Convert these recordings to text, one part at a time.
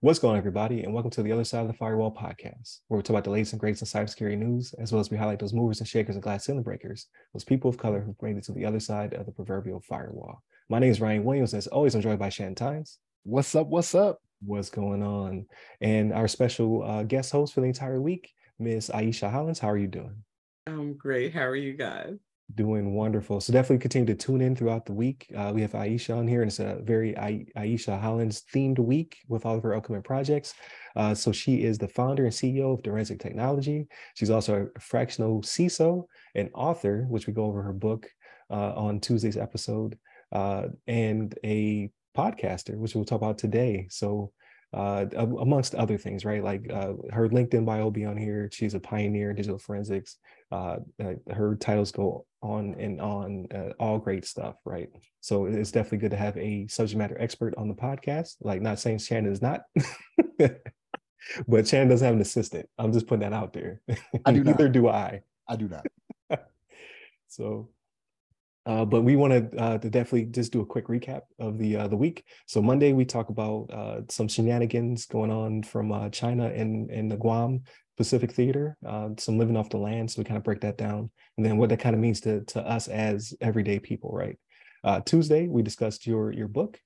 What's going on, everybody, and welcome to the Other Side of the Firewall podcast, where we talk about the latest and greatest in cybersecurity news, as well as we highlight those movers and shakers and glass ceiling breakers, those people of color who've made it to the other side of the proverbial firewall. My name is Ryan Williams, as always, I'm joined by Shannon Tynes. What's up? What's up? What's going on? And our special uh, guest host for the entire week, Miss Ieshea Hollins. How are you doing? I'm great. How are you guys? Doing wonderful. So definitely continue to tune in throughout the week. Uh, we have Ieshea on here, and it's a very Ieshea Hollins themed week with all of her upcoming projects. Uh, so she is the founder and CEO of Direnzic Technology. She's also a fractional CISO and author, which we go over her book uh, on Tuesday's episode, uh, and a podcaster, which we'll talk about today. So uh, amongst other things, right? Like uh, her LinkedIn bio will be on here. She's a pioneer in digital forensics. Uh, uh her titles go on and on, uh, all great stuff, right? So it's definitely good to have a subject matter expert on the podcast. Like, not saying Shannon is not, but Shannon doesn't have an assistant. I'm just putting that out there. I do Neither do I. I do not. so uh, but we want to, uh, to definitely just do a quick recap of the uh, the week. So Monday we talk about uh, some shenanigans going on from uh, China and and the Guam Pacific Theater, uh, some living off the land. So we kind of break that down, and then what that kind of means to to us as everyday people, right? Tuesday we discussed your your book,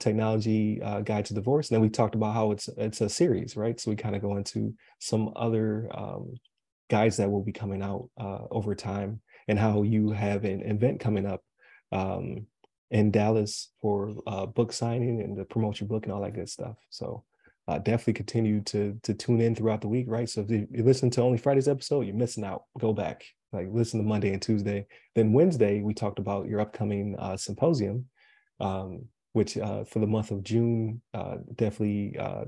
Technology Guide to Divorce, and then we talked about how it's it's a series, right? So we kind of go into some other um, guides that will be coming out over time and how you have an event coming up um, in Dallas for uh, book signing and to promote your book and all that good stuff. So uh, definitely continue to to tune in throughout the week, right? So if you, listen to only Friday's episode, you're missing out. Go back, like listen to Monday and Tuesday. Then Wednesday, we talked about your upcoming uh, symposium, um, which uh, for the month of June uh, definitely uh,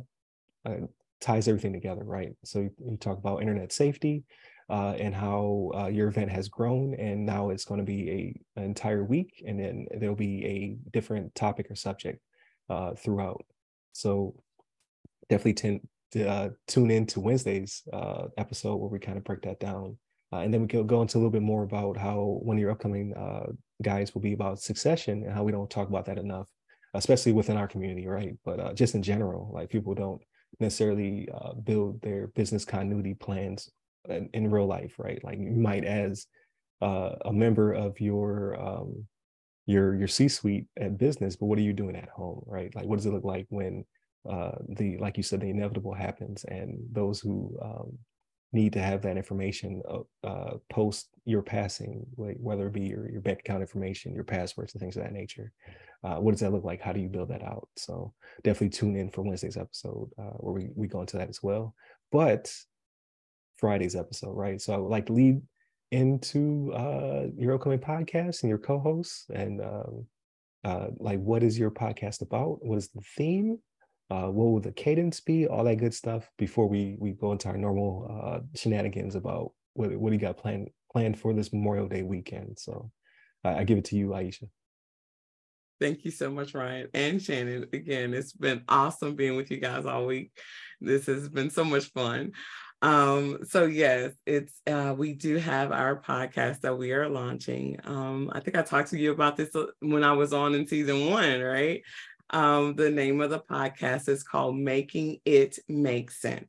ties everything together, right? So you, you talk about internet safety, uh, and how uh, your event has grown. And now it's going to be a, an entire week, and then there'll be a different topic or subject uh, throughout. So definitely tend uh, tune in to Wednesday's uh, episode where we kind of break that down. Uh, and then we can go into a little bit more about how one of your upcoming guides will be about succession and how we don't talk about that enough, especially within our community, right? But just in general, like people don't necessarily build their business continuity plans in, in real life, right? Like you might as uh, a member of your um, your your C-suite at business, but what are you doing at home, right? Like what does it look like when uh, the like you said the inevitable happens, and those who um, need to have that information uh, uh post your passing, like whether it be your your bank account information, your passwords, and things of that nature. Uh, what does that look like? How do you build that out? So definitely tune in for Wednesday's episode uh, where we we go into that as well. But Friday's episode, right? So I would like to lead into uh, your upcoming podcast and your co-hosts and um, uh, like what is your podcast about? What is the theme? Uh, what will the cadence be? All that good stuff before we we go into our normal uh, shenanigans about what what do you got planned planned for this Memorial Day weekend. So I give it to you, Ieshea. Thank you so much, Ryan and Shannon. Again, it's been awesome being with you guys all week. This has been so much fun. Um, so yes, it's uh, we do have our podcast that we are launching. Um, I think I talked to you about this uh, when I was on in season one, right? Um, the name of the podcast is called Making It Make Sense.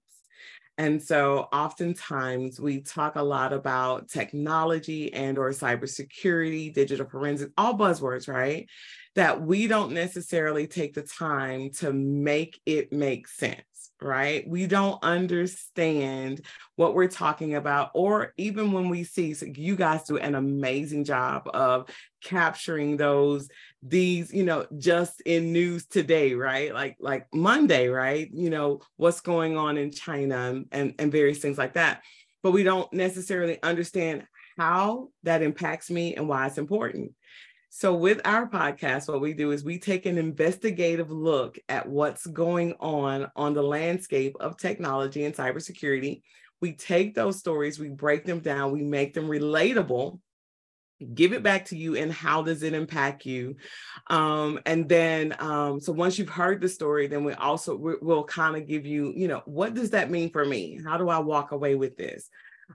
And so oftentimes we talk a lot about technology and or cybersecurity, digital forensics, all buzzwords, right? That we don't necessarily take the time to make it make sense right? We don't understand what we're talking about, or even when we see, so you guys do an amazing job of capturing those these you know just in news today right? Like like monday right? You know what's going on in china and and various things like that. But we don't necessarily understand how that impacts me and why it's important so, with our podcast, what we do is we take an investigative look at what's going on on the landscape of technology and cybersecurity. We take those stories, we break them down, we make them relatable, give it back to you, and how does it impact you? Um, and then, um, so once you've heard the story, then we also we, will kind of give you, you know, what does that mean for me? How do I walk away with this?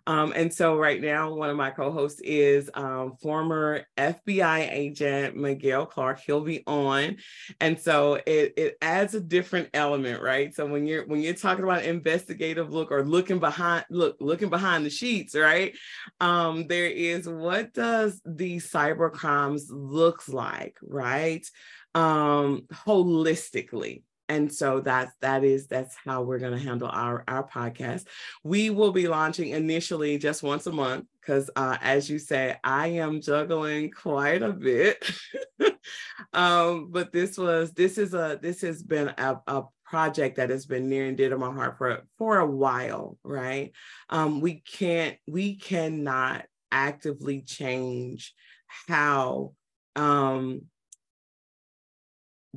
Um, and so right now, one of my co-hosts is um, former FBI agent Miguel Clark. He'll be on, and so it it adds a different element, right? So when you're when you're talking about investigative look or looking behind look looking behind the sheets, right? Um, there is what does the cyber crimes looks like, right? Um, holistically, and so that's that is that's how we're going to handle our our podcast. We will be launching initially just once a month because uh, as you say i am juggling quite a bit. Um, but this was this is a this has been a, a project that has been near and dear to my heart for for a while right? Um, we can't we cannot actively change how um,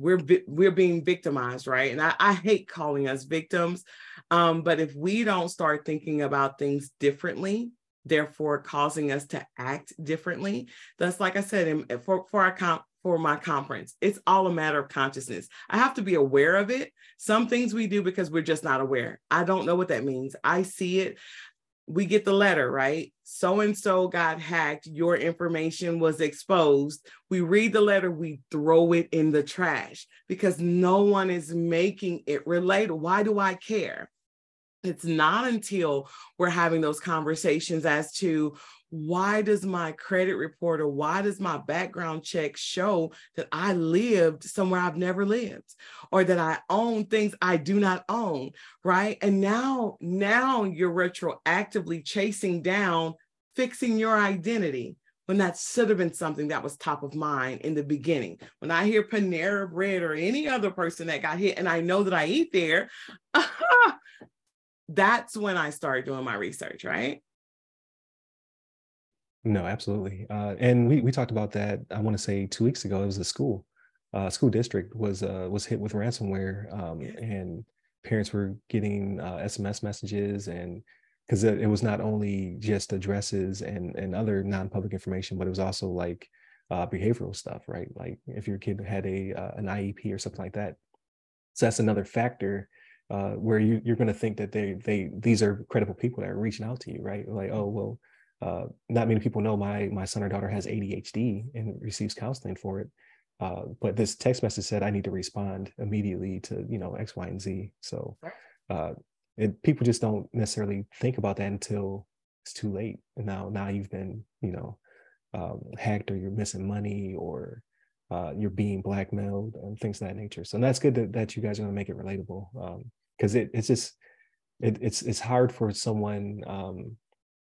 we're we're being victimized right? And I, I hate calling us victims um, but if we don't start thinking about things differently therefore causing us to act differently that's like i said for, for our comp, for my conference it's all a matter of consciousness. I have to be aware of it. Some things we do because we're just not aware. I don't know what that means. I see it we get the letter, right? So and so got hacked, your information was exposed. We read the letter, we throw it in the trash because no one is making it relate. Why do I care? It's not until we're having those conversations as to why does my credit report or why does my background check show that I lived somewhere I've never lived or that I own things I do not own, right? And now, now you're retroactively chasing down fixing your identity when that should have been something that was top of mind in the beginning. When I hear Panera Bread or any other person that got hit and I know that I eat there, that's when I start doing my research, right? No, absolutely. Uh, and we we talked about that. I want to say two weeks ago. It was a school, uh, school district was uh, was hit with ransomware, um, and parents were getting uh, SMS messages, and because it, it, was not only just addresses and and other non-public information, but it was also like uh, behavioral stuff, right? Like if your kid had a uh, an IEP or something like that. So that's another factor uh, where you, you're going to think that they they these are credible people that are reaching out to you, right? Like, oh well, uh, not many people know my my son or daughter has ADHD and receives counseling for it. Uh, but this text message said I need to respond immediately to you know X, Y, and Z. So uh, it, people just don't necessarily think about that until it's too late. And now now you've been you know um, hacked or you're missing money or uh, you're being blackmailed and things of that nature. So that's good that, that you guys are going to make it relatable because um, it, it's just it, it's it's hard for someone um,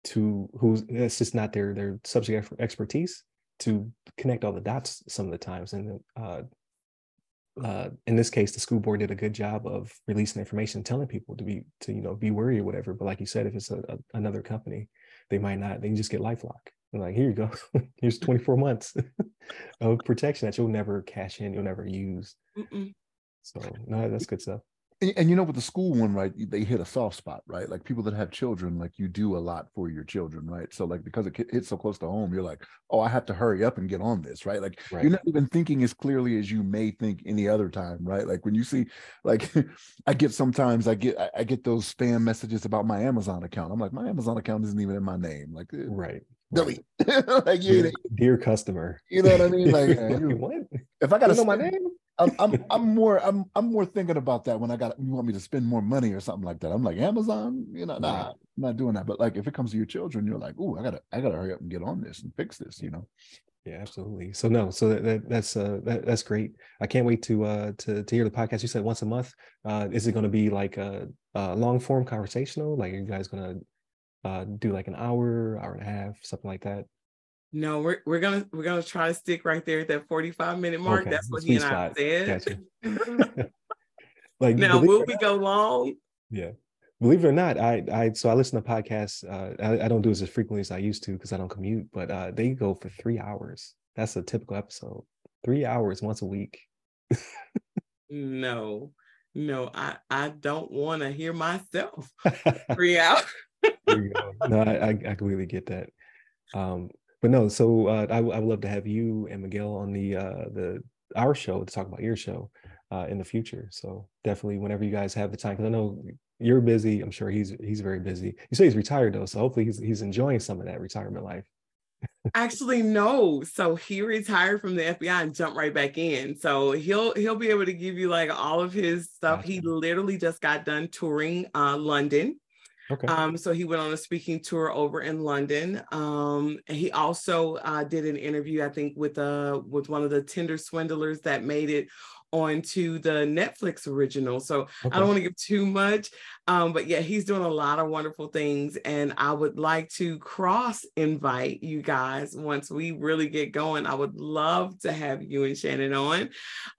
to who's it's just not their their subject expertise to connect all the dots some of the times. And uh, uh, in this case the school board did a good job of releasing information telling people to be to you know be worried or whatever. But like you said if it's a, a, another company they might not they can just get lifelock. And like here you go. Here's 24 months of protection that you'll never cash in you'll never use. Mm-mm. so no that's good stuff and, and, you know, with the school one, right, they hit a soft spot, right? Like people that have children, like you do a lot for your children, right? So, like, because it hits so close to home, you're like, oh, I have to hurry up and get on this, right? Like, right. you're not even thinking as clearly as you may think any other time, right? Like, when you see, like, I get sometimes I get, I get those spam messages about my Amazon account. I'm like, my Amazon account isn't even in my name. Like, eh, right. Delete. like, dear, dear, customer. You know what I mean? Like, what? if I got to know my name, I'm, I'm I'm more I'm I'm more thinking about that when I got you want me to spend more money or something like that. I'm like Amazon, you know, nah, I'm not doing that. But like if it comes to your children, you're like, oh, I gotta I gotta hurry up and get on this and fix this, you know. Yeah, absolutely. So no, so that, that that's uh that, that's great. I can't wait to uh to to hear the podcast. You said once a month. Uh, is it going to be like a, a long form conversational? Like, are you guys going to uh do like an hour, hour and a half, something like that? No, we're we're gonna we're gonna try to stick right there at that 45 minute mark. Okay. That's what he and I said. Gotcha. like now will we go long? Yeah. Believe it or not, I I so I listen to podcasts. Uh, I, I don't do this as frequently as I used to because I don't commute, but uh, they go for three hours. That's a typical episode. Three hours once a week. no, no, I I don't want to hear myself. three hours. no, I, I completely get that. Um, but no, so uh, I, I would love to have you and Miguel on the uh, the our show to talk about your show uh, in the future. So definitely, whenever you guys have the time, because I know you're busy. I'm sure he's he's very busy. You say he's retired though, so hopefully he's he's enjoying some of that retirement life. Actually, no. So he retired from the FBI and jumped right back in. So he'll he'll be able to give you like all of his stuff. Gotcha. He literally just got done touring uh, London. Okay. Um, so he went on a speaking tour over in London. Um, he also uh, did an interview, I think, with uh with one of the Tinder swindlers that made it onto the Netflix original. So okay. I don't want to give too much. Um, but yeah, he's doing a lot of wonderful things. And I would like to cross invite you guys once we really get going. I would love to have you and Shannon on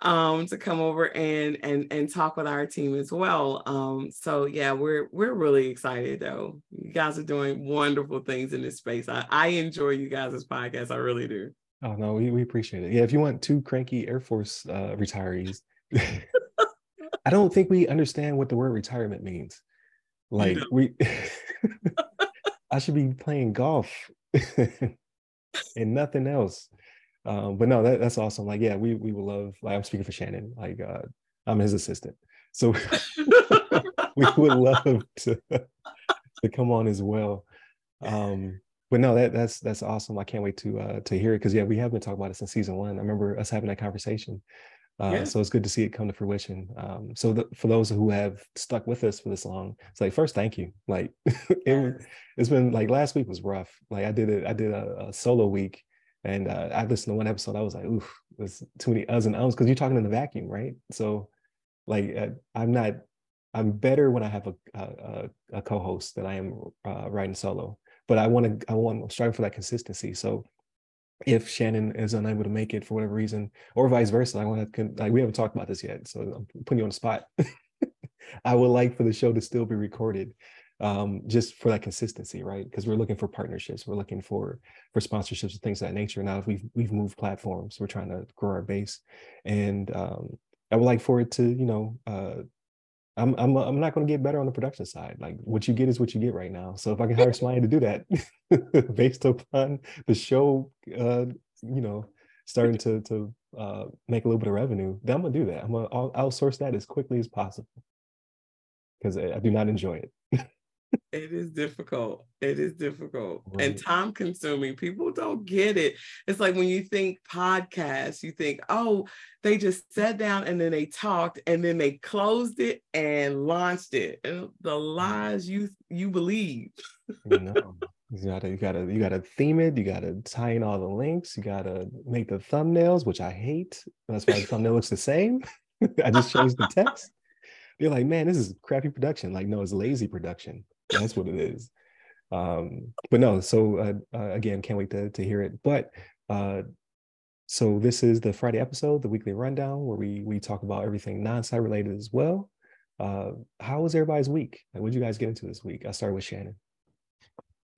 um, to come over and and and talk with our team as well. Um, so yeah, we're we're really excited though. You guys are doing wonderful things in this space. I, I enjoy you guys' podcast. I really do. Oh no, we, we appreciate it. Yeah, if you want two cranky Air Force uh, retirees, I don't think we understand what the word retirement means. Like we, I should be playing golf and nothing else. Um, but no, that, that's awesome. Like, yeah, we we would love. Like, I'm speaking for Shannon. Like, uh, I'm his assistant, so we would love to to come on as well. Um, but no, that that's that's awesome. I can't wait to uh, to hear it because yeah, we have been talking about it since season one. I remember us having that conversation. Uh, yeah. So it's good to see it come to fruition. Um, so the, for those who have stuck with us for this long, it's like first, thank you. Like it, has been like last week was rough. Like I did it, I did a, a solo week, and uh, I listened to one episode. I was like, oof, there's too many uhs and ums because you're talking in the vacuum, right? So like uh, I'm not, I'm better when I have a a, a co-host than I am uh, writing solo but I want to, I want, I'm striving for that consistency. So if Shannon is unable to make it for whatever reason, or vice versa, I want to, like, we haven't talked about this yet. So I'm putting you on the spot. I would like for the show to still be recorded um, just for that consistency, right? Because we're looking for partnerships, we're looking for for sponsorships and things of that nature. Now, if we've we've moved platforms, we're trying to grow our base, and um, I would like for it to, you know, uh, I'm I'm I'm not going to get better on the production side. Like what you get is what you get right now. So if I can hire somebody to do that based upon the show, uh, you know, starting to to uh, make a little bit of revenue, then I'm gonna do that. I'm gonna I'll outsource that as quickly as possible because I, I do not enjoy it it is difficult. It is difficult right. and time consuming. People don't get it. It's like when you think podcast, you think, oh, they just sat down and then they talked and then they closed it and launched it. And the lies you you believe. you know, you gotta you gotta you gotta theme it. You gotta tie in all the links. You gotta make the thumbnails, which I hate. That's why the thumbnail looks the same. I just changed the text. They're like, man, this is crappy production. Like, no, it's lazy production. That's what it is. Um, but no, so uh, uh, again, can't wait to, to hear it. But uh, so this is the Friday episode, the weekly rundown, where we we talk about everything non-site related as well. Uh, how was everybody's week? Like, what did you guys get into this week? I started with Shannon.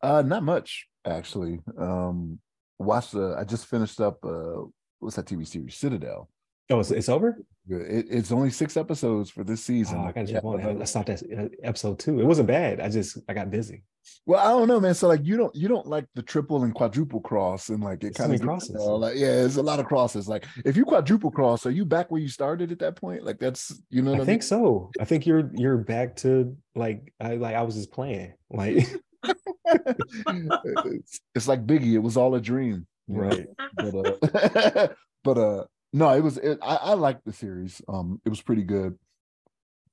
Uh, not much actually. Um, watched the. I just finished up. Uh, what's that TV series? Citadel. Oh, it's, it's over. It, it's only six episodes for this season. Oh, I gotta jump on. I stopped at uh, episode two. It wasn't bad. I just I got busy. Well, I don't know, man. So like, you don't you don't like the triple and quadruple cross, and like it kind of crosses. You know, like yeah, it's a lot of crosses. Like if you quadruple cross, are you back where you started at that point? Like that's you know. I, I think mean? so. I think you're you're back to like I like I was just playing like. it's, it's like Biggie. It was all a dream, right? But uh, but uh, no, it was. It, I, I liked the series. Um, it was pretty good.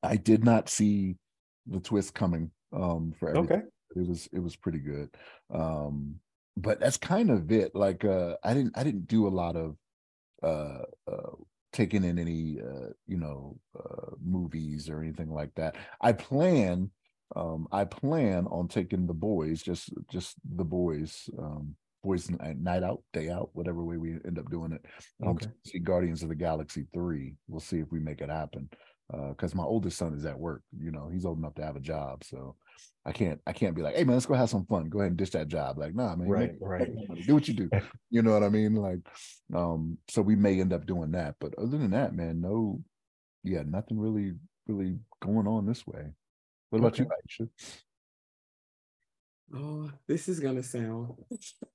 I did not see the twist coming. Um, for everything. Okay. It was it was pretty good. Um, but that's kind of it. Like, uh, I didn't I didn't do a lot of uh, uh taking in any uh, you know uh, movies or anything like that. I plan um, I plan on taking the boys, just just the boys, um, boys night out, day out, whatever way we end up doing it. Um, okay. See Guardians of the Galaxy three. We'll see if we make it happen. Because uh, my oldest son is at work. You know, he's old enough to have a job, so I can't. I can't be like, hey man, let's go have some fun. Go ahead and dish that job. Like, nah, man. Right, make, right. Make do what you do. you know what I mean? Like, um. So we may end up doing that, but other than that, man, no. Yeah, nothing really, really going on this way. What about okay. you, Ieshea? Oh, this is gonna sound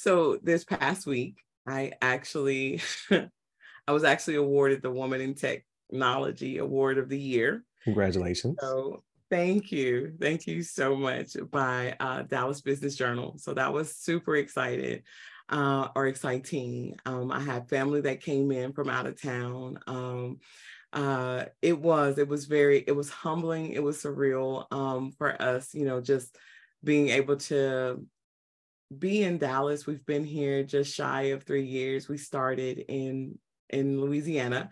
so this past week, I actually I was actually awarded the Woman in Technology Award of the Year. Congratulations. So Thank you. Thank you so much by uh, Dallas Business Journal. So that was super excited uh, or exciting. Um, I had family that came in from out of town. Um, uh, it was, it was very, it was humbling. It was surreal um, for us, you know, just being able to be in Dallas. We've been here just shy of three years. We started in in Louisiana,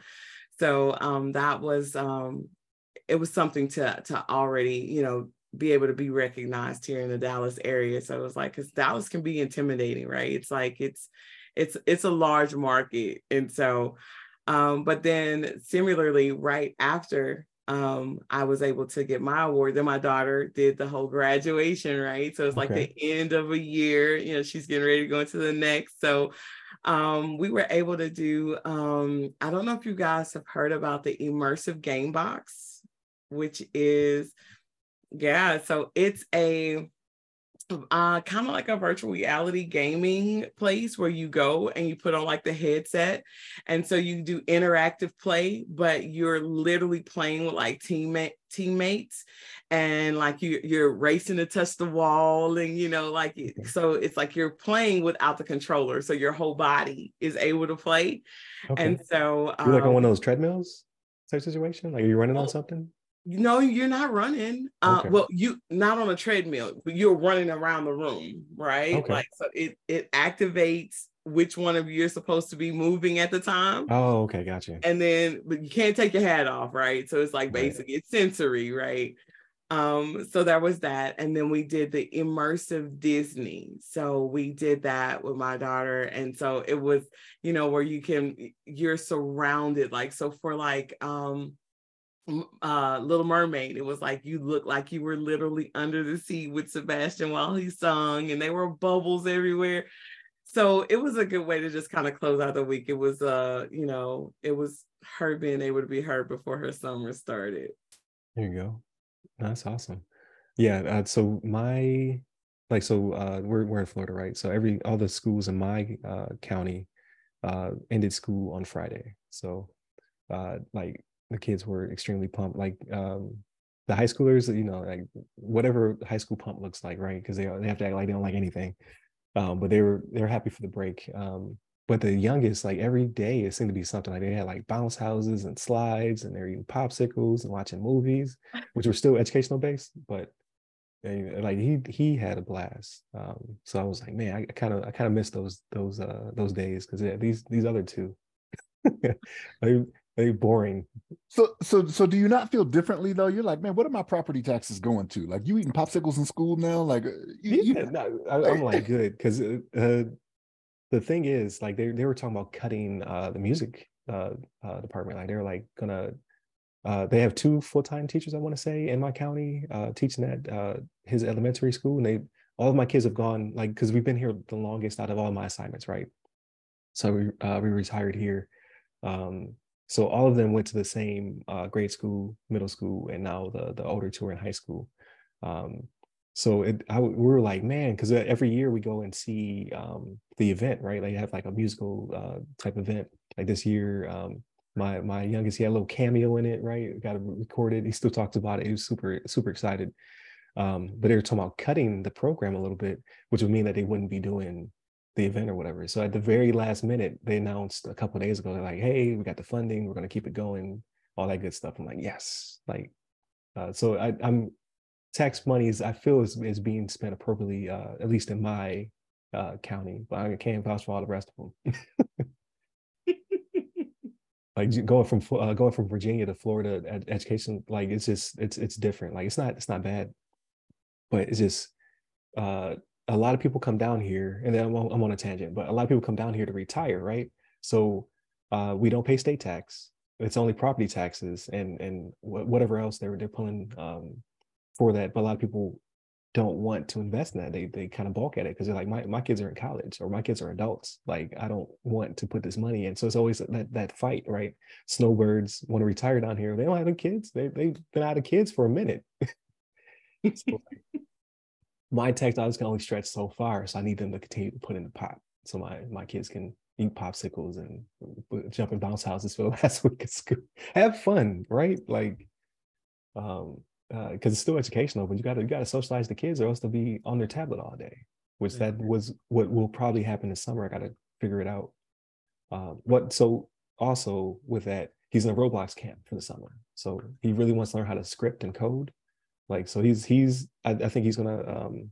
so um, that was um, it was something to to already you know be able to be recognized here in the Dallas area. So it was like because Dallas can be intimidating, right? It's like it's it's it's a large market, and so. Um, but then similarly, right after um, I was able to get my award. Then my daughter did the whole graduation, right? So it's like okay. the end of a year, you know, she's getting ready to go into the next. So um, we were able to do, um, I don't know if you guys have heard about the immersive game box, which is, yeah, so it's a uh, kind of like a virtual reality gaming place where you go and you put on like the headset. And so you do interactive play, but you're literally playing with like teammate teammates and like you you're racing to touch the wall and you know like so it's like you're playing without the controller so your whole body is able to play okay. and so you're like on one of um those treadmills type situation like are you running on something no, you're not running. Uh, okay. Well, you not on a treadmill, but you're running around the room, right? Okay. Like so, it it activates which one of you are supposed to be moving at the time. Oh, okay, gotcha. And then, but you can't take your hat off, right? So it's like basically right. it's sensory, right? Um, so there was that, and then we did the immersive Disney. So we did that with my daughter, and so it was, you know, where you can you're surrounded, like so for like um uh, Little Mermaid. It was like you looked like you were literally under the sea with Sebastian while he sung, and there were bubbles everywhere. So it was a good way to just kind of close out the week. It was, uh, you know, it was her being able to be heard before her summer started. There you go. That's awesome. Yeah. Uh, so my, like, so uh, we're we're in Florida, right? So every all the schools in my uh, county uh, ended school on Friday. So, uh, like the kids were extremely pumped. Like um, the high schoolers, you know, like whatever high school pump looks like, right? Because they they have to act like they don't like anything. Um, but they were they were happy for the break. Um, but the youngest, like every day, it seemed to be something like they had like bounce houses and slides, and they're eating popsicles and watching movies, which were still educational based. But they, like he he had a blast. Um, so I was like, man, I kind of I kind of miss those those uh those days because yeah, these these other two, very boring. So so so do you not feel differently though? You're like, man, what are my property taxes going to? Like you eating popsicles in school now? Like uh, you, yeah, you... No, I, am like good because uh, uh, the thing is like they they were talking about cutting uh, the music uh, uh, department. Like they're like gonna they have two full time teachers I want to say in my county teaching at his elementary school, and they all of my kids have gone like because we've been here the longest out of all my assignments, right? So we we retired here. Um, so all of them went to the same uh, grade school, middle school, and now the the older two are in high school. Um, so it, I, we were like, man, because uh, every year we go and see um, the event, right? They have like a musical uh, type event. Like this year, um, my my youngest, he had a little cameo in it, right? Got it recorded. He still talks about it. He was super super excited. Um, but they were talking about cutting the program a little bit, which would mean that they wouldn't be doing the event or whatever. So at the very last minute, they announced a couple days ago, they're like, "Hey, we got the funding. We're going to keep it going." All that good stuff. I'm like, yes, like. Uh, so I, am tax monies. I feel is is being spent appropriately, uh, at least in my uh, county, but I can't vouch for all the rest of them. like going from uh, going from Virginia to Florida education, like it's just it's it's different. Like it's not it's not bad, but it's just uh a lot of people come down here, and then I'm on, I'm on a tangent, but a lot of people come down here to retire, right? So uh, we don't pay state tax. It's only property taxes and and whatever else they're they're pulling um, for that. But a lot of people don't want to invest in that. They they kind of balk at it because they're like, my, my kids are in college or my kids are adults. Like I don't want to put this money in. So it's always that that fight, right? Snowbirds want to retire down here. They don't have kids. They they've been out of kids for a minute. so, my dollars can only stretch so far, so I need them to continue to put in the pot so my my kids can eat popsicles and jump in bounce houses for the last week of school. Have fun, right? Like, um, because uh, it's still educational, but you got to you got to socialize the kids, or else they'll be on their tablet all day. Which that was what will probably happen this summer. I got to figure it out. Um, what so also with that, he's in a Roblox camp for the summer, so he really wants to learn how to script and code. Like so, he's he's I, I think he's gonna um,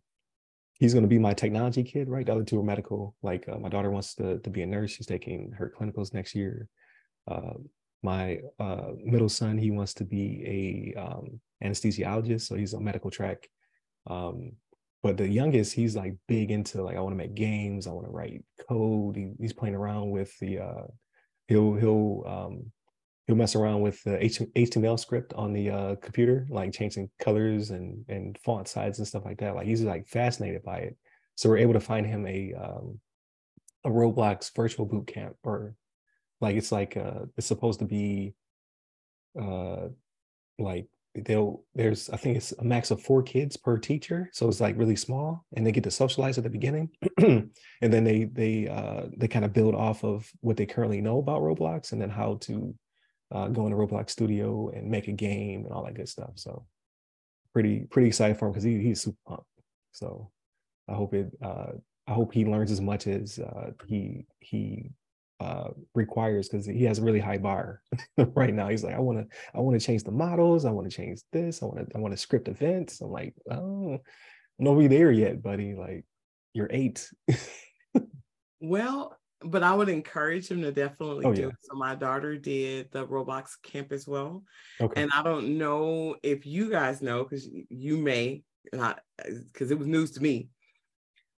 he's to be my technology kid, right? The other two are medical. Like uh, my daughter wants to, to be a nurse. She's taking her clinicals next year. Uh, my uh, middle son, he wants to be a um, anesthesiologist, so he's a medical track. Um, but the youngest, he's like big into like I want to make games, I want to write code. He, he's playing around with the uh, he'll he'll um, he'll mess around with the HTML script on the uh, computer, like changing colors and and font size and stuff like that. Like he's like fascinated by it. So we're able to find him a um, a Roblox virtual boot camp, or like it's like uh, it's supposed to be uh, like they'll there's I think it's a max of four kids per teacher, so it's like really small, and they get to socialize at the beginning, and then they they uh, they kind of build off of what they currently know about Roblox, and then how to uh, go into Roblox Studio and make a game and all that good stuff. So pretty pretty excited for him because he, he's super pumped. So I hope it uh, I hope he learns as much as uh, he he uh, requires because he has a really high bar right now. He's like, I want to I want to change the models. I want to change this. I want to I want to script events. I'm like, oh, we there yet, buddy. Like you're eight. well, but I would encourage him to definitely oh, do yeah. it. So my daughter did the Roblox camp as well. Okay. And I don't know if you guys know, because you may not because it was news to me.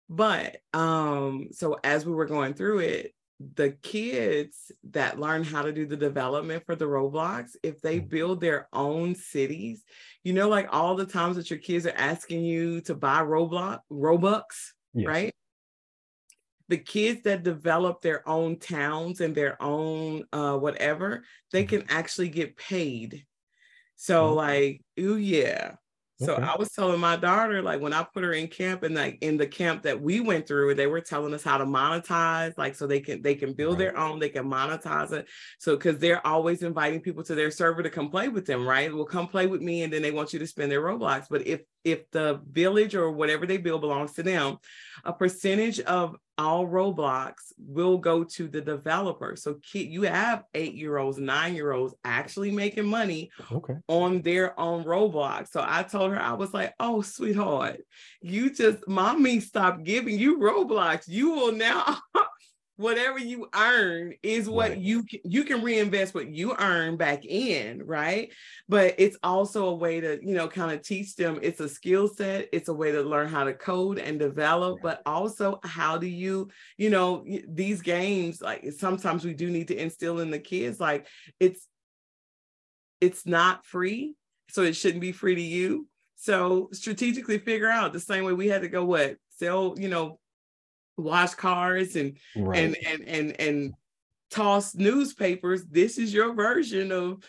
But um, so as we were going through it, the kids that learn how to do the development for the Roblox, if they mm. build their own cities, you know, like all the times that your kids are asking you to buy Roblox, Robux, yes. right? The kids that develop their own towns and their own uh, whatever, they mm-hmm. can actually get paid. So, mm-hmm. like, oh yeah, so okay. I was telling my daughter, like when I put her in camp and like in the camp that we went through, they were telling us how to monetize, like so they can they can build right. their own, they can monetize it. So because they're always inviting people to their server to come play with them, right? Well, come play with me, and then they want you to spend their Roblox. But if if the village or whatever they build belongs to them, a percentage of all Roblox will go to the developer. So kid, you have eight year olds, nine year olds actually making money okay. on their own Roblox. So I told her, I was like, oh, sweetheart, you just, mommy stopped giving you Roblox. You will now whatever you earn is what right. you can, you can reinvest what you earn back in right? But it's also a way to you know kind of teach them it's a skill set it's a way to learn how to code and develop but also how do you you know these games like sometimes we do need to instill in the kids like it's it's not free so it shouldn't be free to you. So strategically figure out the same way we had to go what sell you know wash cars and right. and and and and toss newspapers. This is your version of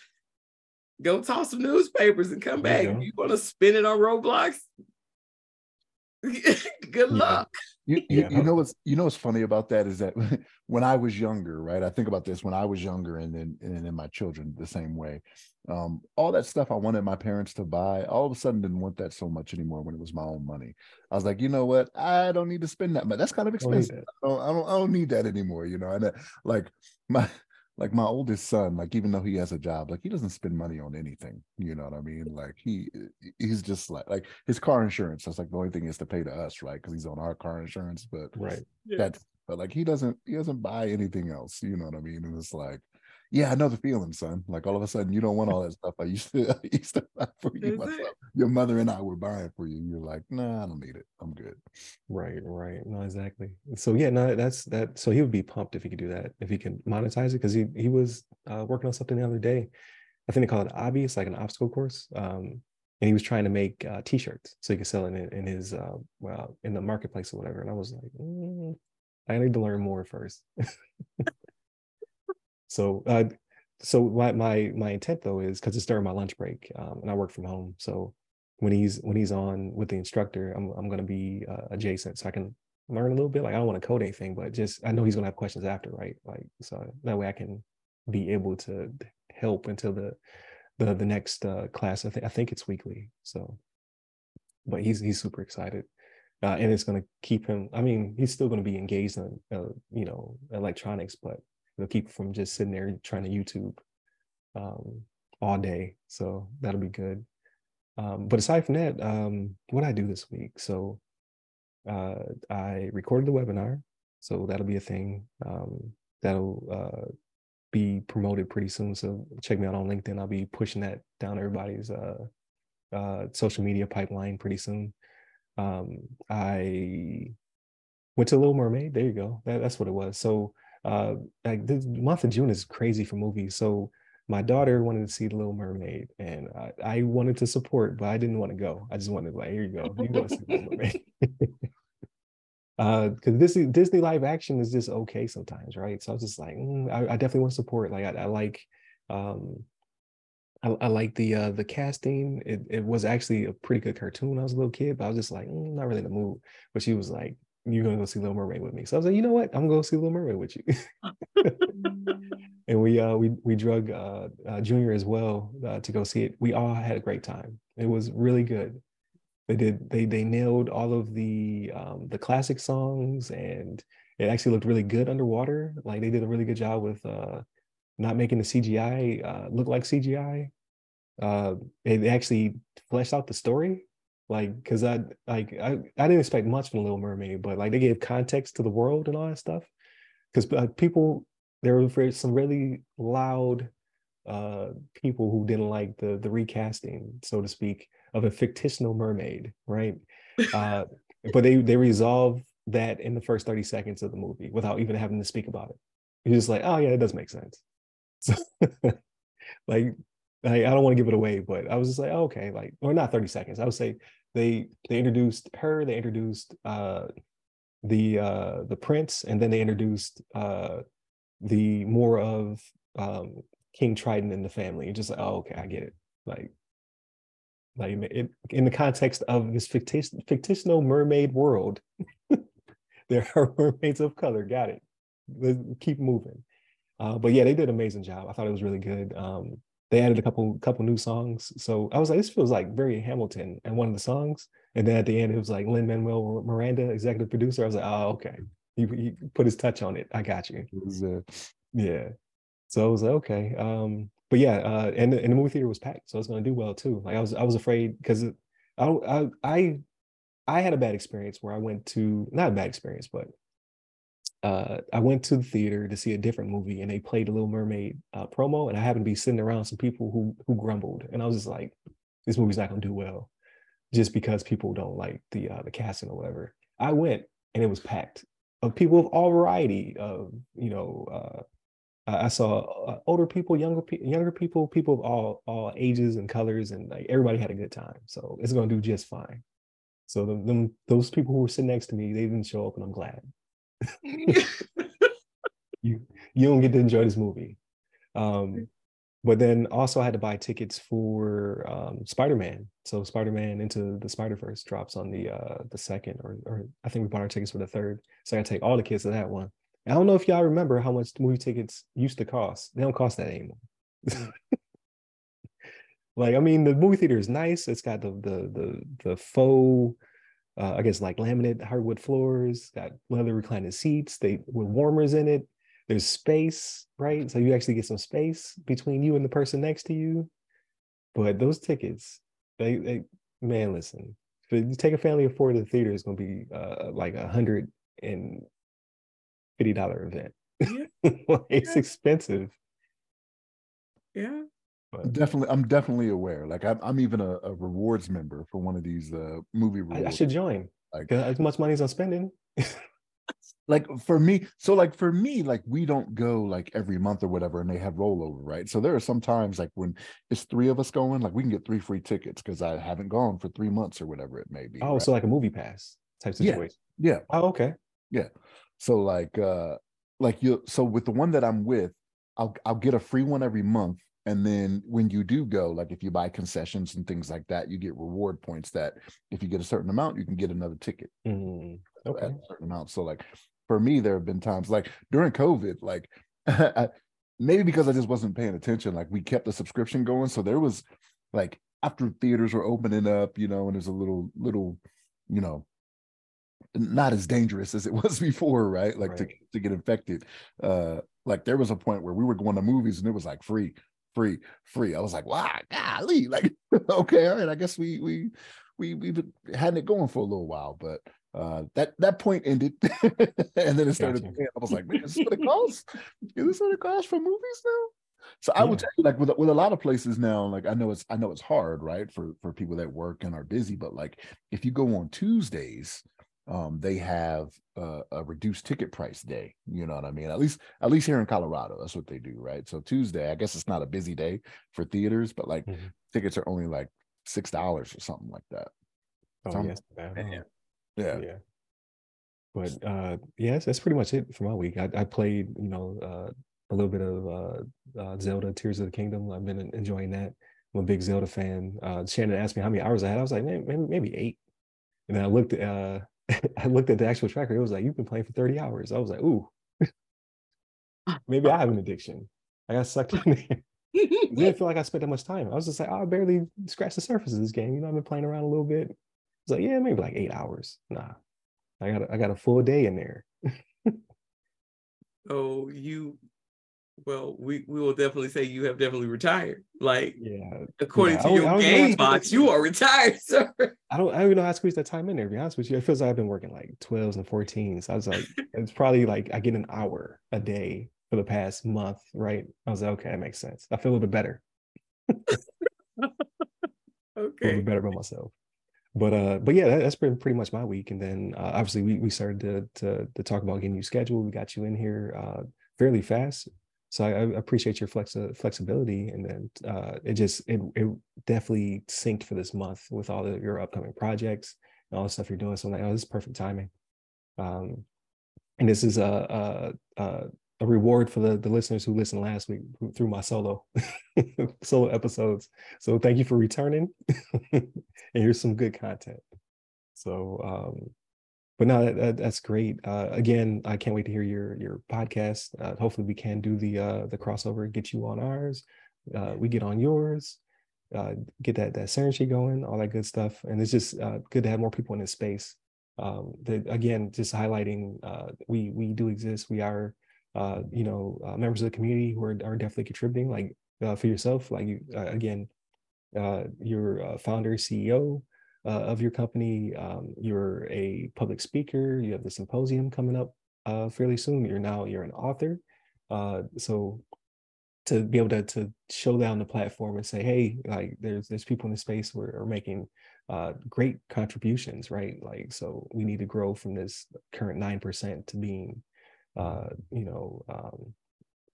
go toss some newspapers and come back. You, you want to spin it on Roblox? Good luck. You, you, you, know what's you know what's funny about that is that when I was younger, right? I think about this when I was younger, and then and then my children the same way. Um, all that stuff I wanted my parents to buy, all of a sudden didn't want that so much anymore when it was my own money. I was like, you know what? I don't need to spend that much. That's kind of expensive. I don't, I don't, I don't need that anymore. You know, and uh, like my like my oldest son, like even though he has a job, like he doesn't spend money on anything. You know what I mean? Like he he's just like like his car insurance. That's like the only thing is to pay to us, right? Because he's on our car insurance. But right, that's but like he doesn't he doesn't buy anything else. You know what I mean? And it's like yeah, I know the feeling, son. Like all of a sudden, you don't want all that stuff I used to, I used to buy for you myself. Your mother and I were buying for you. You're like, nah, I don't need it. I'm good. Right, right. No, exactly. So yeah, no, that's that. So he would be pumped if he could do that, if he can monetize it, because he he was uh, working on something the other day. I think they call it Obby. It's like an obstacle course. Um, and he was trying to make uh, t-shirts so he could sell it in, in his uh, well in the marketplace or whatever. And I was like, mm, I need to learn more first. So, uh, so my my my intent though is because it's during my lunch break, um, and I work from home. So when he's when he's on with the instructor, I'm I'm gonna be uh, adjacent, so I can learn a little bit. Like I don't want to code anything, but just I know he's gonna have questions after, right? Like so that way I can be able to help until the the the next uh, class. I think I think it's weekly. So, but he's he's super excited, uh, and it's going to keep him. I mean, he's still going to be engaged in uh, you know electronics, but it'll keep from just sitting there trying to YouTube um, all day. So that'll be good. Um, but aside from that, um, what I do this week? So uh, I recorded the webinar, so that'll be a thing. Um, that'll uh, be promoted pretty soon. So check me out on LinkedIn. I'll be pushing that down everybody's uh, uh, social media pipeline pretty soon. Um, I went to Little Mermaid. There you go. That, that's what it was. So uh, like this month of June is crazy for movies. So my daughter wanted to see The Little Mermaid, and I, I wanted to support, but I didn't want to go. I just wanted to like, here you go, you go see Little Mermaid. uh because Disney Disney live action is just okay sometimes, right? So I was just like, mm, I, I, definitely want to support. Like I, I like um I, I, like the uh the casting. It it was actually a pretty good cartoon when I was a little kid, but I was just like, mm, not really in the mood. But she was like, You're gonna go see Little Mermaid with me. So I was like, you know what? I'm gonna go see Little Mermaid with you. and we uh we we drug uh, uh Junior as well uh, to go see it. We all had a great time. It was really good they did they they nailed all of the um, the classic songs and it actually looked really good underwater like they did a really good job with uh, not making the cgi uh, look like cgi uh, it actually fleshed out the story like because i like I, I didn't expect much from little mermaid but like they gave context to the world and all that stuff because uh, people there were some really loud uh people who didn't like the the recasting so to speak of a fictional mermaid, right? Uh, but they they resolve that in the first 30 seconds of the movie without even having to speak about it. You're just like, oh yeah, it does make sense. So like I, I don't want to give it away, but I was just like, oh, okay, like, or not 30 seconds. I would say they they introduced her, they introduced uh the uh the prince, and then they introduced uh the more of um King Triton and the family. You're just like, oh, okay, I get it. Like like in, in the context of this fictitious, mermaid world, there are mermaids of color. Got it. Let's keep moving. Uh, but yeah, they did an amazing job. I thought it was really good. Um, they added a couple couple new songs, so I was like, this feels like very Hamilton and one of the songs. And then at the end, it was like Lin Manuel Miranda, executive producer. I was like, oh, okay. He, he put his touch on it. I got you. Yeah. So I was like, okay. Um, but yeah, uh, and, and the movie theater was packed, so it's going to do well too. Like I was, I was afraid because I, I, I, I had a bad experience where I went to not a bad experience, but uh, I went to the theater to see a different movie, and they played a Little Mermaid uh, promo, and I happened to be sitting around some people who who grumbled, and I was just like, this movie's not going to do well, just because people don't like the uh, the casting or whatever. I went, and it was packed of people of all variety of you know uh, I saw uh, older people, younger people, younger people, people of all all ages and colors, and like everybody had a good time. So it's gonna do just fine. So the, those people who were sitting next to me, they didn't show up, and I'm glad. you you don't get to enjoy this movie. Um, but then also I had to buy tickets for um, Spider-Man. So Spider-Man into the Spider-Verse drops on the uh, the second, or or I think we bought our tickets for the third. So I gotta take all the kids to that one. I don't know if y'all remember how much movie tickets used to cost. They don't cost that anymore. Mm. like, I mean, the movie theater is nice. It's got the the the the faux, uh, I guess, like laminate hardwood floors. Got leather reclining seats. They with warmers in it. There's space, right? So you actually get some space between you and the person next to you. But those tickets, they, they man, listen. If you take a family of four to the theater, it's gonna be uh, like a hundred and fifty dollar event. Yeah. it's yeah. expensive. Yeah. But. Definitely, I'm definitely aware. Like I'm, I'm even a, a rewards member for one of these uh, movie rewards. I, I should join. Like as much money as I'm spending. like for me, so like for me, like we don't go like every month or whatever, and they have rollover, right? So there are some times like when it's three of us going, like we can get three free tickets because I haven't gone for three months or whatever it may be. Oh, right? so like a movie pass type situation. Yeah. yeah. Oh, okay. Yeah. So like uh like you so with the one that I'm with, I'll I'll get a free one every month. And then when you do go, like if you buy concessions and things like that, you get reward points that if you get a certain amount, you can get another ticket. Mm, okay. At a certain amount. So like for me, there have been times like during COVID, like I, maybe because I just wasn't paying attention, like we kept the subscription going. So there was like after theaters were opening up, you know, and there's a little little, you know, not as dangerous as it was before, right? Like right. to to get infected. Uh like there was a point where we were going to movies and it was like free, free, free. I was like, wow, golly, like okay, all right. I guess we we we we've had it going for a little while, but uh that that point ended and then it started gotcha. i was like man is this what it costs is this what it costs for movies now so i would tell you like with, with a lot of places now like i know it's i know it's hard right for for people that work and are busy but like if you go on tuesdays um, they have a, a, reduced ticket price day. You know what I mean? At least, at least here in Colorado, that's what they do, right? So Tuesday, I guess it's not a busy day for theaters, but like mm-hmm. tickets are only like six dollars or something like that. Oh so yes, yeah, yeah. yeah. But uh, yes, that's pretty much it for my week. I, I played, you know, uh, a little bit of uh, uh, Zelda Tears of the Kingdom. I've been enjoying that. I'm a big Zelda fan. Uh, Shannon asked me how many hours I had. I was like, maybe, maybe eight. And then I looked uh, I looked at the actual tracker. It was like, you've been playing for 30 hours. I was like, ooh, maybe I have an oh. addiction. I got sucked in there. didn't feel like I spent that much time. I was just like, oh, I barely scratched the surface of this game. You know, I've been playing around a little bit. It's like, yeah, maybe like eight hours. Nah, I got a, I got a full day in there. oh, you well, we, we will definitely say you have definitely retired. Like, yeah, according yeah, to your game box, you are retired, sir. I don't, I don't even know how to squeeze that time in there. To be honest with you, it feels like I've been working like 12s and 14s. So I was like, it's probably like I get an hour a day for the past month, right? I was like, okay, that makes sense. I feel a little bit better. okay, a little bit better about myself. But uh, but yeah, that, has been pretty much my week. And then uh, obviously we we started to, to to talk about getting you scheduled. We got you in here uh fairly fast so I, I appreciate your flex flexibility, and then uh, it just it it definitely synced for this month with all of your upcoming projects and all the stuff you're doing. So I'm like, oh, this is perfect timing. Um, and this is a, a, a a reward for the, the listeners who listened last week through my solo solo episodes. So thank you for returning. and here's some good content. So um, but no, that, that, that's great. Uh, again, I can't wait to hear your your podcast. Uh, hopefully, we can do the uh, the crossover, get you on ours, uh, we get on yours, uh, get that that synergy going, all that good stuff. And it's just uh, good to have more people in this space. Um, that again, just highlighting we we do exist. We are you know members of the community who are, are definitely contributing. Like for yourself, like you again, your founder, CEO uh, of your company. Um, you're a public speaker. You have the symposium coming up uh, fairly soon. You're now you're an author. Uh, so to be able to to show on the platform and say, hey, like there's there's people in the space who are, are making uh, great contributions, right? Like so we need to grow from this current nine percent to being, uh, you know. Um,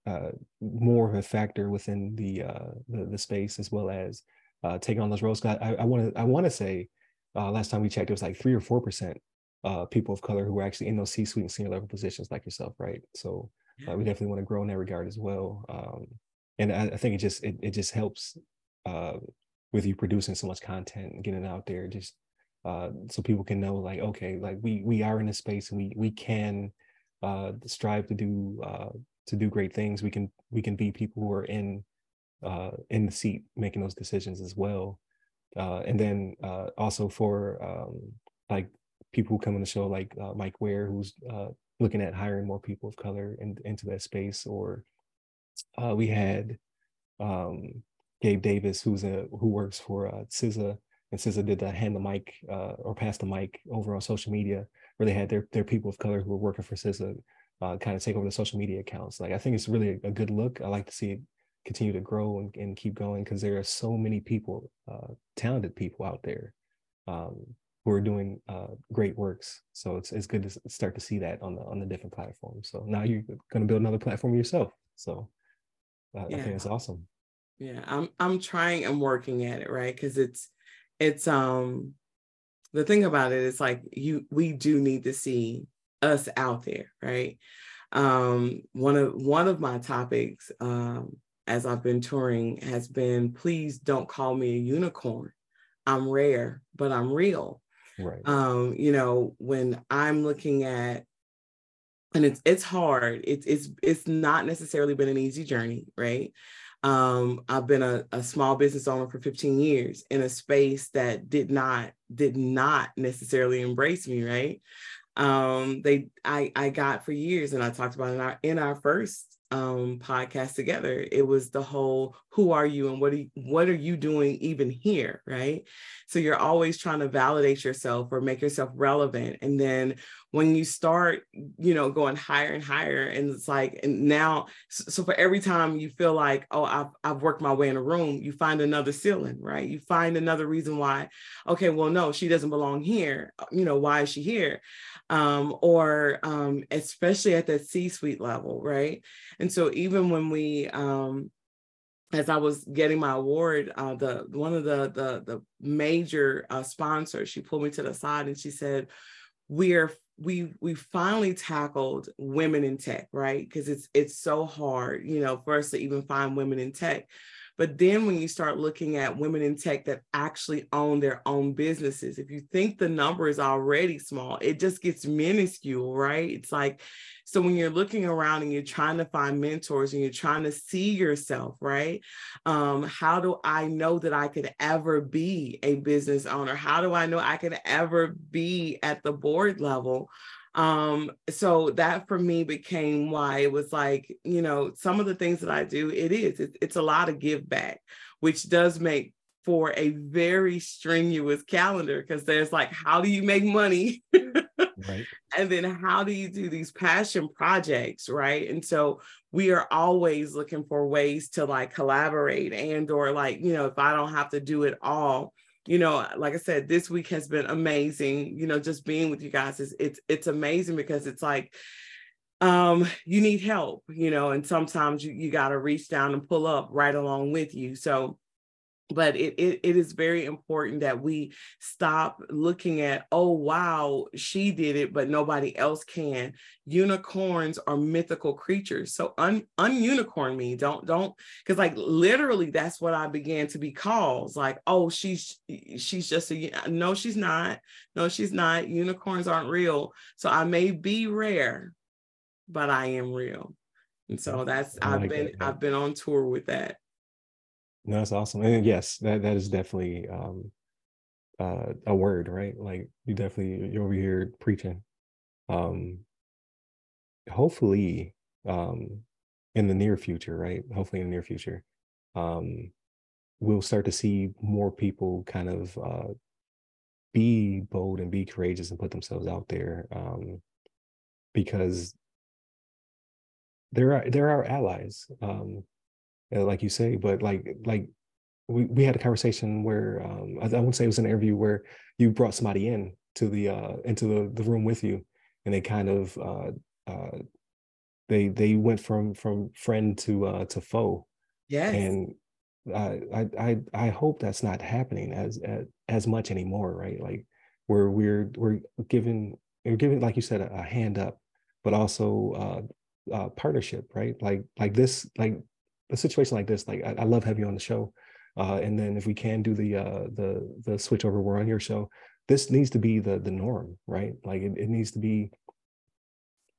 uh, more of a factor within the, uh, the the space as well as uh, taking on those roles. I want to I want to say uh, last time we checked, it was like three or four percent uh, people of color who were actually in those C-suite and senior level positions, like yourself, right? So uh, we definitely want to grow in that regard as well. Um, and I, I, think it just it, it just helps uh, with you producing so much content and getting it out there, just uh, so people can know, like, okay, like we we are in a space and we we can uh, strive to do to do great things. We can we can be people who are in in the seat making those decisions as well uh, and then uh, also for um, like people who come on the show, like uh, Mike Ware, who's uh, looking at hiring more people of color in, into that space, or uh, we had um, Gabe Davis, who's a who works for uh, CISA, and CISA did the hand the mic or pass the mic over on social media, where they had their their people of color who were working for CISA kind of take over the social media accounts. Like I think it's really a, a good look. I like to see continue to grow and, and keep going because there are so many people, uh, talented people out there um, who are doing uh, great works. So it's it's good to start to see that on the on the different platforms. So now you're going to build another platform yourself. So uh, yeah. I think it's awesome. Yeah, I'm I'm trying. I'm working at it right because it's it's um the thing about it is like you we do need to see us out there right um one of one of my topics um as I've been touring has been please don't call me a unicorn. I'm rare, but I'm real. Right. Um, you know, when I'm looking at and it's it's hard. It's it's it's not necessarily been an easy journey, right? Um, I've been a, a small business owner for 15 years in a space that did not did not necessarily embrace me, right? Um, they I I got for years, and I talked about in our in our first um podcast together. It was the whole who are you and what are you, what are you doing even here? Right? So you're always trying to validate yourself or make yourself relevant and then when you start you know going higher and higher and it's like and now so for every time you feel like oh I've, I've worked my way in a room you find another ceiling right you find another reason why okay well no she doesn't belong here you know why is she here um, or um, especially at the C-suite level, right? And so even when we, um, as I was getting my award, uh, the one of the the the major uh, sponsors, she pulled me to the side and she said, "We're we we finally tackled women in tech, right? Because it's it's so hard, you know, for us to even find women in tech." But then when you start looking at women in tech that actually own their own businesses, if you think the number is already small, it just gets minuscule, right? It's like, so when you're looking around and you're trying to find mentors and you're trying to see yourself, right? Um, how do I know that I could ever be a business owner? How do I know I could ever be at the board level? Um, so that for me became why it was like, you know, some of the things that I do, it is, it, it's a lot of give back, which does make for a very strenuous calendar because there's like, how do you make money? right. And then how do you do these passion projects? Right. And so we are always looking for ways to like collaborate and or like, you know, if I don't have to do it all, you know like i said this week has been amazing you know just being with you guys is it's it's amazing because it's like um you need help you know and sometimes you, you got to reach down and pull up right along with you. So but it, it, it is very important that we stop looking at oh wow she did it but nobody else can. Unicorns are mythical creatures so un ununicorn me don't don't because like literally that's what i began to be called like oh she's she's just a no she's not no she's not unicorns aren't real so i may be rare but i am real and so that's i've been i've been on tour with that no, that's awesome. And yes, that that is definitely um uh a word, right? Like you definitely you're over here preaching. Um hopefully um in the near future, right? Hopefully in the near future, um we'll start to see more people kind of uh be bold and be courageous and put themselves out there. Um because there are there are allies. Um like you say, but like like we, we had a conversation where um, I, I wouldn't say it was an interview where you brought somebody in to the uh, into the, the room with you, and they kind of uh, uh, they they went from from friend to uh, to foe. Yes. And I I I hope that's not happening as as, as much anymore, right? Like where we're we're giving we're giving like you said a, a hand up, but also uh, uh, partnership, right? Like like this like a situation like this, like I, I love having you on the show. Uh, and then if we can do the uh, the the switch over, we're on your show. This needs to be the the norm, right? Like it, it needs to be.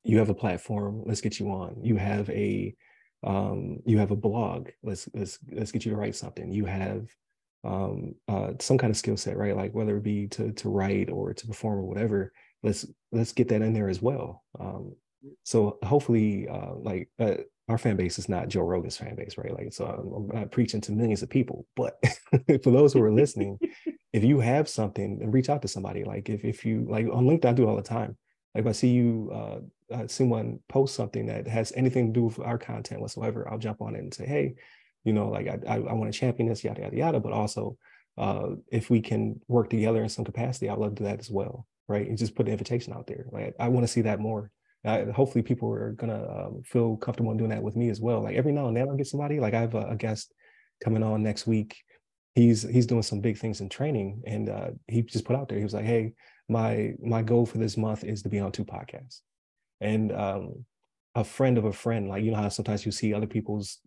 You have a platform. Let's get you on. You have a um, you have a blog. Let's let's let's get you to write something. You have um, uh, some kind of skill set, right? Like whether it be to to write or to perform or whatever. Let's let's get that in there as well. Um, so hopefully, uh, like uh, our fan base is not Joe Rogan's fan base, right? Like, so I'm, I'm not preaching to millions of people, but for those who are listening, if you have something, reach out to somebody. Like, if if you like on LinkedIn, I do all the time. Like, if I see you, uh, uh, someone post something that has anything to do with our content whatsoever, I'll jump on it and say, hey, you know, like I I, I want to champion this, yada yada yada. But also, uh, if we can work together in some capacity, I'd love to do that as well, right? And just put the invitation out there. Like, I want to see that more uh, hopefully people are gonna um, feel comfortable in doing that with me as well. Like every now and then I'll get somebody. Like I have a, a, guest coming on next week. He's he's doing some big things in training, and uh, he just put out there. He was like, "Hey, my my goal for this month is to be on two podcasts." And um, a friend of a friend, like you know how sometimes you see other people's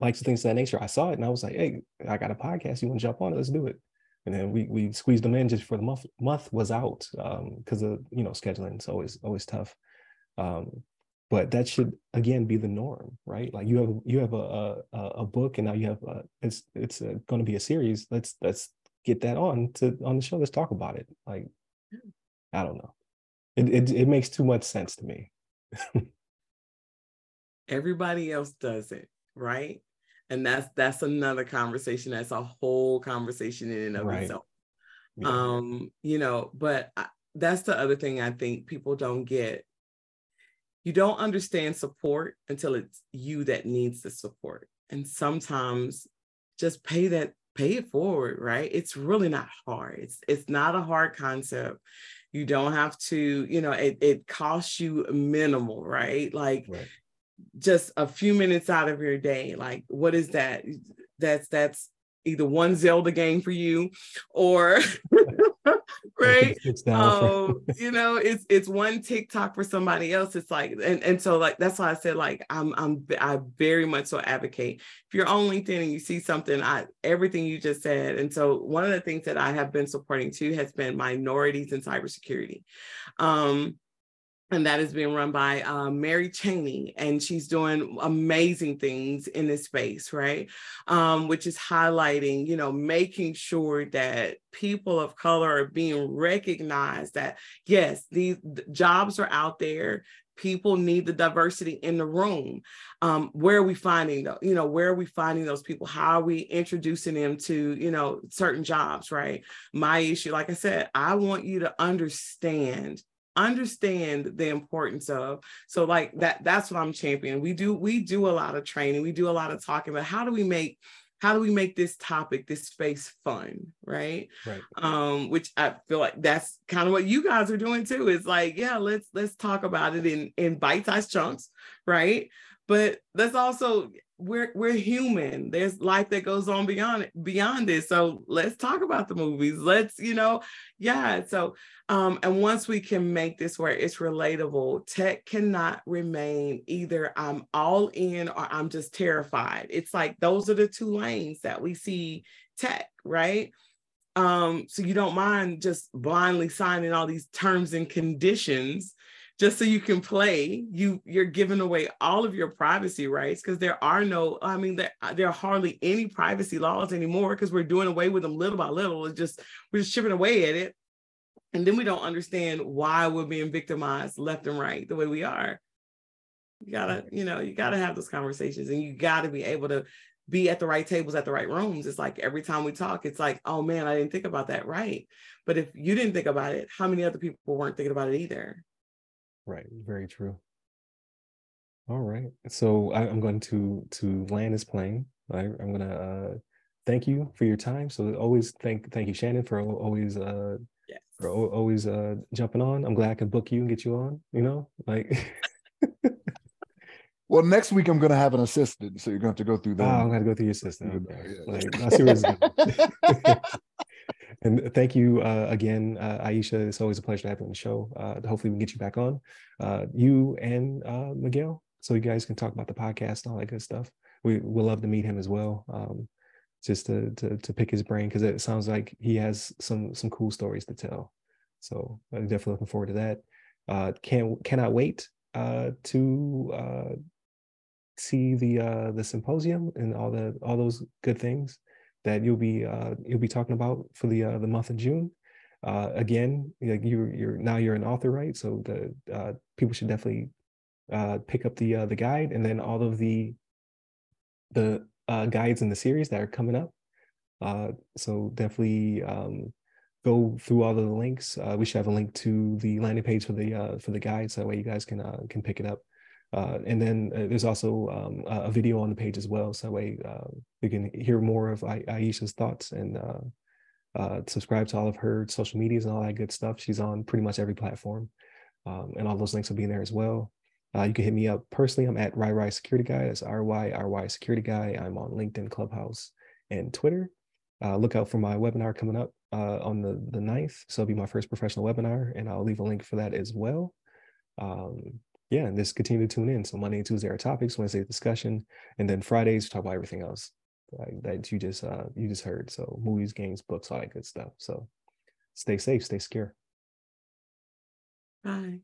likes and things of that nature. I saw it and I was like, "Hey, I got a podcast. You want to jump on it? Let's do it." And then we we squeezed them in just for the month. Month was out because um, of you know scheduling. It's always always tough. Um, but that should again be the norm right? Like you have you have a a, a book and now you have a, it's it's going to be a series. Let's let's get that on to on the show. Let's talk about it. Like i don't know. It it, it makes too much sense to me. Everybody else does it right? And that's that's another conversation. That's a whole conversation in and of right. itself. Yeah. um you know but I, that's the other thing i think people don't get you don't understand support until it's you that needs the support. And sometimes just pay that pay it forward right? It's really not hard. It's it's not a hard concept. You don't have to you know it, it costs you minimal right? Like right. just a few minutes out of your day like what is that? That's that's either one zelda game for you or right? Um, you know it's it's one tiktok for somebody else. It's like and, and so like that's why i said like i'm i'm i very much so advocate. If you're on linkedin and you see something i everything you just said and so one of the things that i have been supporting too has been minorities in cybersecurity. Um and that is being run by um, Mary Chaney, and she's doing amazing things in this space, right? Um, which is highlighting, you know, making sure that people of color are being recognized. That yes, these jobs are out there. People need the diversity in the room. Um, where are we finding though? You know, where are we finding those people? How are we introducing them to, you know, certain jobs, right? My issue, like I said, I want you to understand understand the importance of so like that that's what i'm championing. We do we do a lot of training. We do a lot of talking but how do we make how do we make this topic this space fun right? Right. Um which i feel like that's kind of what you guys are doing too is like yeah let's let's talk about it in in bite-sized chunks right? But let's also we're we're human. There's life that goes on beyond it beyond this. So let's talk about the movies. Let's you know yeah so um and once we can make this where it's relatable tech cannot remain either i'm all in or i'm just terrified. It's like those are the two lanes that we see tech right? Um so you don't mind just blindly signing all these terms and conditions just so you can play you you're giving away all of your privacy rights because there are no i mean there, uh, there are hardly any privacy laws anymore because we're doing away with them little by little it's just we're just chipping away at it. And then we don't understand why we're being victimized left and right the way we are. You gotta you know you gotta have those conversations and you gotta be able to be at the right tables at the right rooms. It's like every time we talk it's like oh man i didn't think about that. Right. But if you didn't think about it how many other people weren't thinking about it either Right. Very true. All right. So I, am going to to land this plane. I, I'm gonna uh, thank you for your time. So always thank thank you, Shannon, for always uh yes. for always uh jumping on. I'm glad I can book you and get you on. You know, like. well, next week I'm gonna have an assistant, so you're gonna have to go through that. Oh, I'm gonna go through your assistant. Okay. Yeah. Like, I see where and thank you uh, again, uh, Ieshea. It's always a pleasure to have you on the show. Uh, hopefully, we can get you back on, uh, you and uh, Miguel, so you guys can talk about the podcast and all that good stuff. We will love to meet him as well, um, just to, to to pick his brain because it sounds like he has some some cool stories to tell. So I'm definitely looking forward to that. Uh, can cannot wait to see the the symposium and all the all those good things that you'll be uh, you'll be talking about for the uh, the month of June. Uh, again, like you you're now you're an author, right? So the uh, people should definitely uh, pick up the uh, the guide and then all of the the guides in the series that are coming up. So definitely um, go through all of the links. We should have a link to the landing page for the for the guides. So that way you guys can can pick it up. Uh, and then uh, there's also um, a video on the page as well, so that way uh, you can hear more of I- Ieshea's thoughts and uh, uh, subscribe to all of her social medias and all that good stuff. She's on pretty much every platform, um, and all those links will be in there as well. Uh, you can hit me up personally. I'm at RyRy Security Guy. That's R Y R Y Security Guy. I'm on LinkedIn, Clubhouse, and Twitter. look out for my webinar coming up on the the 9th. So it'll be my first professional webinar, and I'll leave a link for that as well. Um, yeah, and just continue to tune in. So Monday and Tuesday are topics, Wednesday discussion, and then Fridays talk about everything else like, that you just uh you just heard. So movies, games, books, all that good stuff. So stay safe, stay secure. Bye.